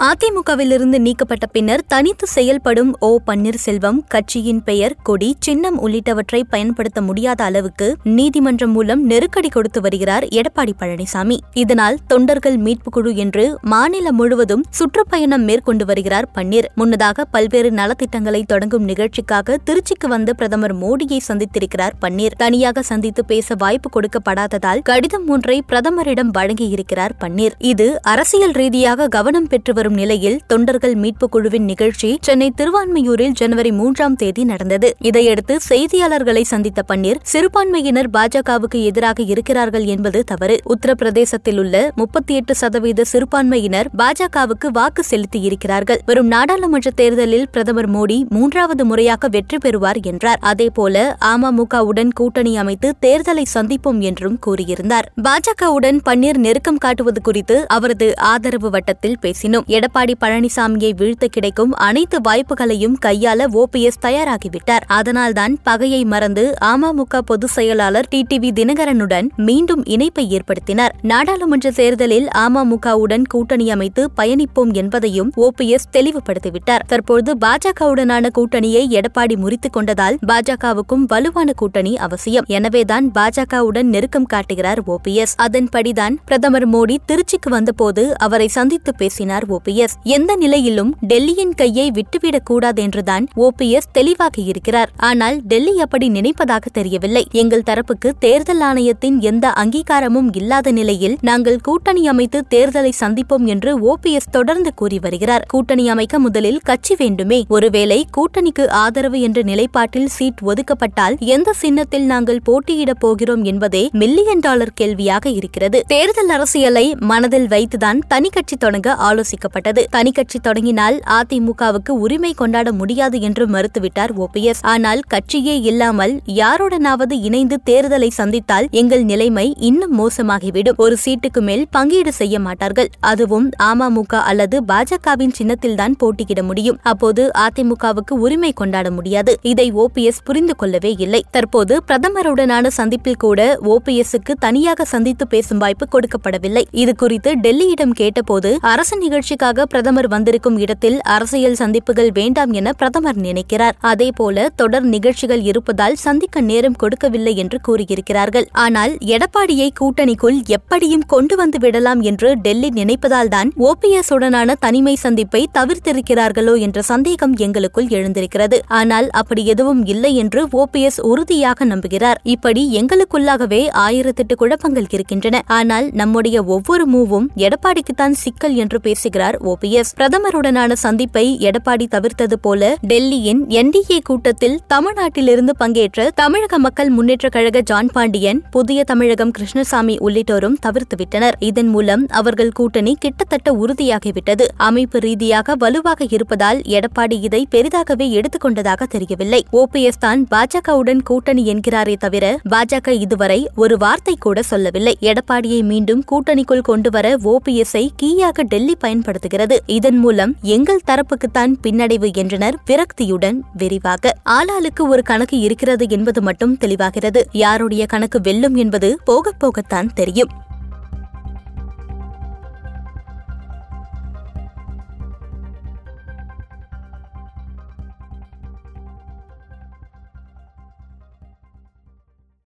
அதிமுகவிலிருந்து நீக்கப்பட்ட பின்னர் தனித்து செயல்படும் ஓ. பன்னீர்செல்வம் கட்சியின் பெயர் கொடி சின்னம் உள்ளிட்டவற்றை பயன்படுத்த முடியாத அளவுக்கு நீதிமன்றம் மூலம் நெருக்கடி கொடுத்து வருகிறார் எடப்பாடி பழனிசாமி. இதனால் தொண்டர்கள் மீட்பு குழு என்று மாநிலம் முழுவதும் சுற்றுப்பயணம் மேற்கொண்டு வருகிறார் பன்னீர். முன்னதாக பல்வேறு நலத்திட்டங்களை தொடங்கும் நிகழ்ச்சிக்காக திருச்சிக்கு வந்த பிரதமர் மோடியை சந்தித்திருக்கிறார் பன்னீர். தனியாக சந்தித்து பேச வாய்ப்பு கொடுக்கப்படாததால் கடிதம் ஒன்றை பிரதமரிடம் வழங்கியிருக்கிறார் பன்னீர். இது அரசியல் ரீதியாக கவனம் பெற்று வரும் நிலையில் தொண்டர்கள் மீட்பு குழுவின் நிகழ்ச்சி சென்னை திருவான்மையூரில் ஜனவரி மூன்றாம் தேதி நடந்தது. இதையடுத்து செய்தியாளர்களை சந்தித்த பன்னீர் சிறுபான்மையினர் பாஜகவுக்கு எதிராக இருக்கிறார்கள் என்பது தவறு. உத்தரப்பிரதேசத்தில் உள்ள முப்பத்தி எட்டு சதவீத சிறுபான்மையினர் பாஜகவுக்கு வாக்கு செலுத்தியிருக்கிறார்கள். வரும் நாடாளுமன்ற தேர்தலில் பிரதமர் மோடி மூன்றாவது முறையாக வெற்றி பெறுவார் என்றார். அதேபோல அமமுகவுடன் கூட்டணி அமைத்து தேர்தலை சந்திப்போம் என்றும் கூறியிருந்தார். பாஜகவுடன் பன்னீர் நெருக்கம் காட்டுவது குறித்து அவரது ஆதரவு வட்டத்தில் பேசினோம். எடப்பாடி பழனிசாமியை வீழ்த்த கிடைக்கும் அனைத்து வாய்ப்புகளையும் கையாள ஓபிஎஸ் தயாராகிவிட்டார். அதனால்தான் பகையை மறந்து அமமுக பொதுச் செயலாளர் டிடிவி தினகரனுடன் மீண்டும் இணைப்பை ஏற்படுத்தினார். நாடாளுமன்ற தேர்தலில் அமமுகவுடன் கூட்டணி அமைத்து பயணிப்போம் என்பதையும் ஓபிஎஸ் தெளிவுபடுத்திவிட்டார். தற்போது பாஜகவுடனான கூட்டணியை எடப்பாடி முறித்துக் கொண்டதால் பாஜகவுக்கும் வலுவான கூட்டணி அவசியம். எனவேதான் பாஜகவுடன் நெருக்கம் காட்டுகிறார் ஓபிஎஸ் அதன்படிதான் பிரதமர் மோடி திருச்சிக்கு வந்தபோது அவரை சந்தித்து பேசினார் ஓபிஎஸ் எந்த நிலையிலும் டெல்லியின் கையை விட்டுவிடக் கூடாது என்றுதான் ஓபிஎஸ் தெளிவாக இருக்கிறார். ஆனால் டெல்லி அப்படி நினைப்பதாக தெரியவில்லை. எங்கள் தரப்புக்கு தேர்தல் ஆணையத்தின் எந்த அங்கீகாரமும் இல்லாத நிலையில் நாங்கள் கூட்டணி அமைத்து தேர்தலை சந்திப்போம் என்று ஓபிஎஸ் தொடர்ந்து கூறி வருகிறார். கூட்டணி அமைக்க முதலில் கட்சி வேண்டுமே. ஒருவேளை கூட்டணிக்கு ஆதரவு என்ற நிலைப்பாட்டில் சீட் ஒதுக்கப்பட்டால் எந்த சின்னத்தில் நாங்கள் போட்டியிடப் போகிறோம் என்பதே மில்லியன் டாலர் கேள்வியாக இருக்கிறது. தேர்தல் அரசியலை மனதில் வைத்துதான் தனி கட்சி தொடங்க ஆலோசிக்க தெரிவிக்கப்பட்டது தனிக்கட்சி தொடங்கினால் அதிமுகவுக்கு உரிமை கொண்டாட முடியாது என்று மறுத்துவிட்டார் ஓபிஎஸ் ஆனால் கட்சியே இல்லாமல் யாருடனாவது இணைந்து தேர்தலை சந்தித்தால் எங்கள் நிலைமை இன்னும் மோசமாகிவிடும். ஒரு சீட்டுக்கு மேல் பங்கீடு செய்ய மாட்டார்கள். அதுவும் அமமுக அல்லது பாஜகவின் சின்னத்தில்தான் போட்டியிட முடியும். அப்போது அதிமுகவுக்கு உரிமை கொண்டாட முடியாது. இதை ஓபிஎஸ் புரிந்து கொள்ளவே இல்லை. தற்போது பிரதமருடனான சந்திப்பில் கூட ஓபிஎஸ்க்கு தனியாக சந்தித்து பேசும் வாய்ப்பு கொடுக்கப்படவில்லை. இது குறித்து டெல்லியிடம் கேட்டபோது அரசு நிகழ்ச்சி நிகழ்ச்சிக்காக பிரதமர் வந்திருக்கும் இடத்தில் அரசியல் சந்திப்புகள் வேண்டாம் என பிரதமர் நினைக்கிறார். அதேபோல தொடர் நிகழ்ச்சிகள் இருப்பதால் சந்திக்க நேரம் கொடுக்கவில்லை என்று கூறியிருக்கிறார்கள். ஆனால் எடப்பாடியை கூட்டணிக்குள் எப்படியும் கொண்டு வந்து விடலாம் என்று டெல்லி நினைப்பதால்தான் ஓபிஎஸ் உடனான தனிமை சந்திப்பை தவிர்த்திருக்கிறார்களோ என்ற சந்தேகம் எங்களுக்குள் எழுந்திருக்கிறது. ஆனால் அப்படி எதுவும் இல்லை என்று ஓபிஎஸ் உறுதியாக நம்புகிறார். இப்படி எங்களுக்குள்ளாகவே ஆயிரத்தெட்டு குழப்பங்கள் இருக்கின்றன. ஆனால் நம்முடைய ஒவ்வொரு மூவும் எடப்பாடிக்குத்தான் சிக்கல் என்று பேசுகிறார். ஓபிஎஸ் பிரதமருடனான சந்திப்பை எடப்பாடி தவிர்த்தது போல டெல்லியின் என்டிஏ கூட்டத்தில் தமிழ்நாட்டிலிருந்து பங்கேற்ற தமிழக மக்கள் முன்னேற்ற கழக ஜான் பாண்டியன் புதிய தமிழகம் கிருஷ்ணசாமி உள்ளிட்டோரும் தவிர்த்துவிட்டனர் இதன் மூலம் அவர்கள் கூட்டணி கிட்டத்தட்ட உறுதியாகிவிட்டது. அமைப்பு ரீதியாக வலுவாக இருப்பதால் எடப்பாடி இதை பெரிதாகவே எடுத்துக்கொண்டதாக தெரியவில்லை. ஓபிஎஸ் தான் பாஜகவுடன் கூட்டணி என்கிறாரே தவிர பாஜக இதுவரை ஒரு வார்த்தை கூட சொல்லவில்லை. எடப்பாடியை மீண்டும் கூட்டணிக்குள் கொண்டுவர ஓபிஎஸ்ஐ கீயாக டெல்லி பயன்படுத்த பயன்படுத்துகிறது இதன் மூலம் எங்கள் தரப்புக்குத்தான் பின்னடைவு என்றனர் விரக்தியுடன் விரிவாக. ஆளாளுக்கு ஒரு கணக்கு இருக்கிறது என்பது மட்டும் தெளிவாகிறது. யாருடைய கணக்கு வெல்லும் என்பது போகப் போகத்தான் தெரியும்.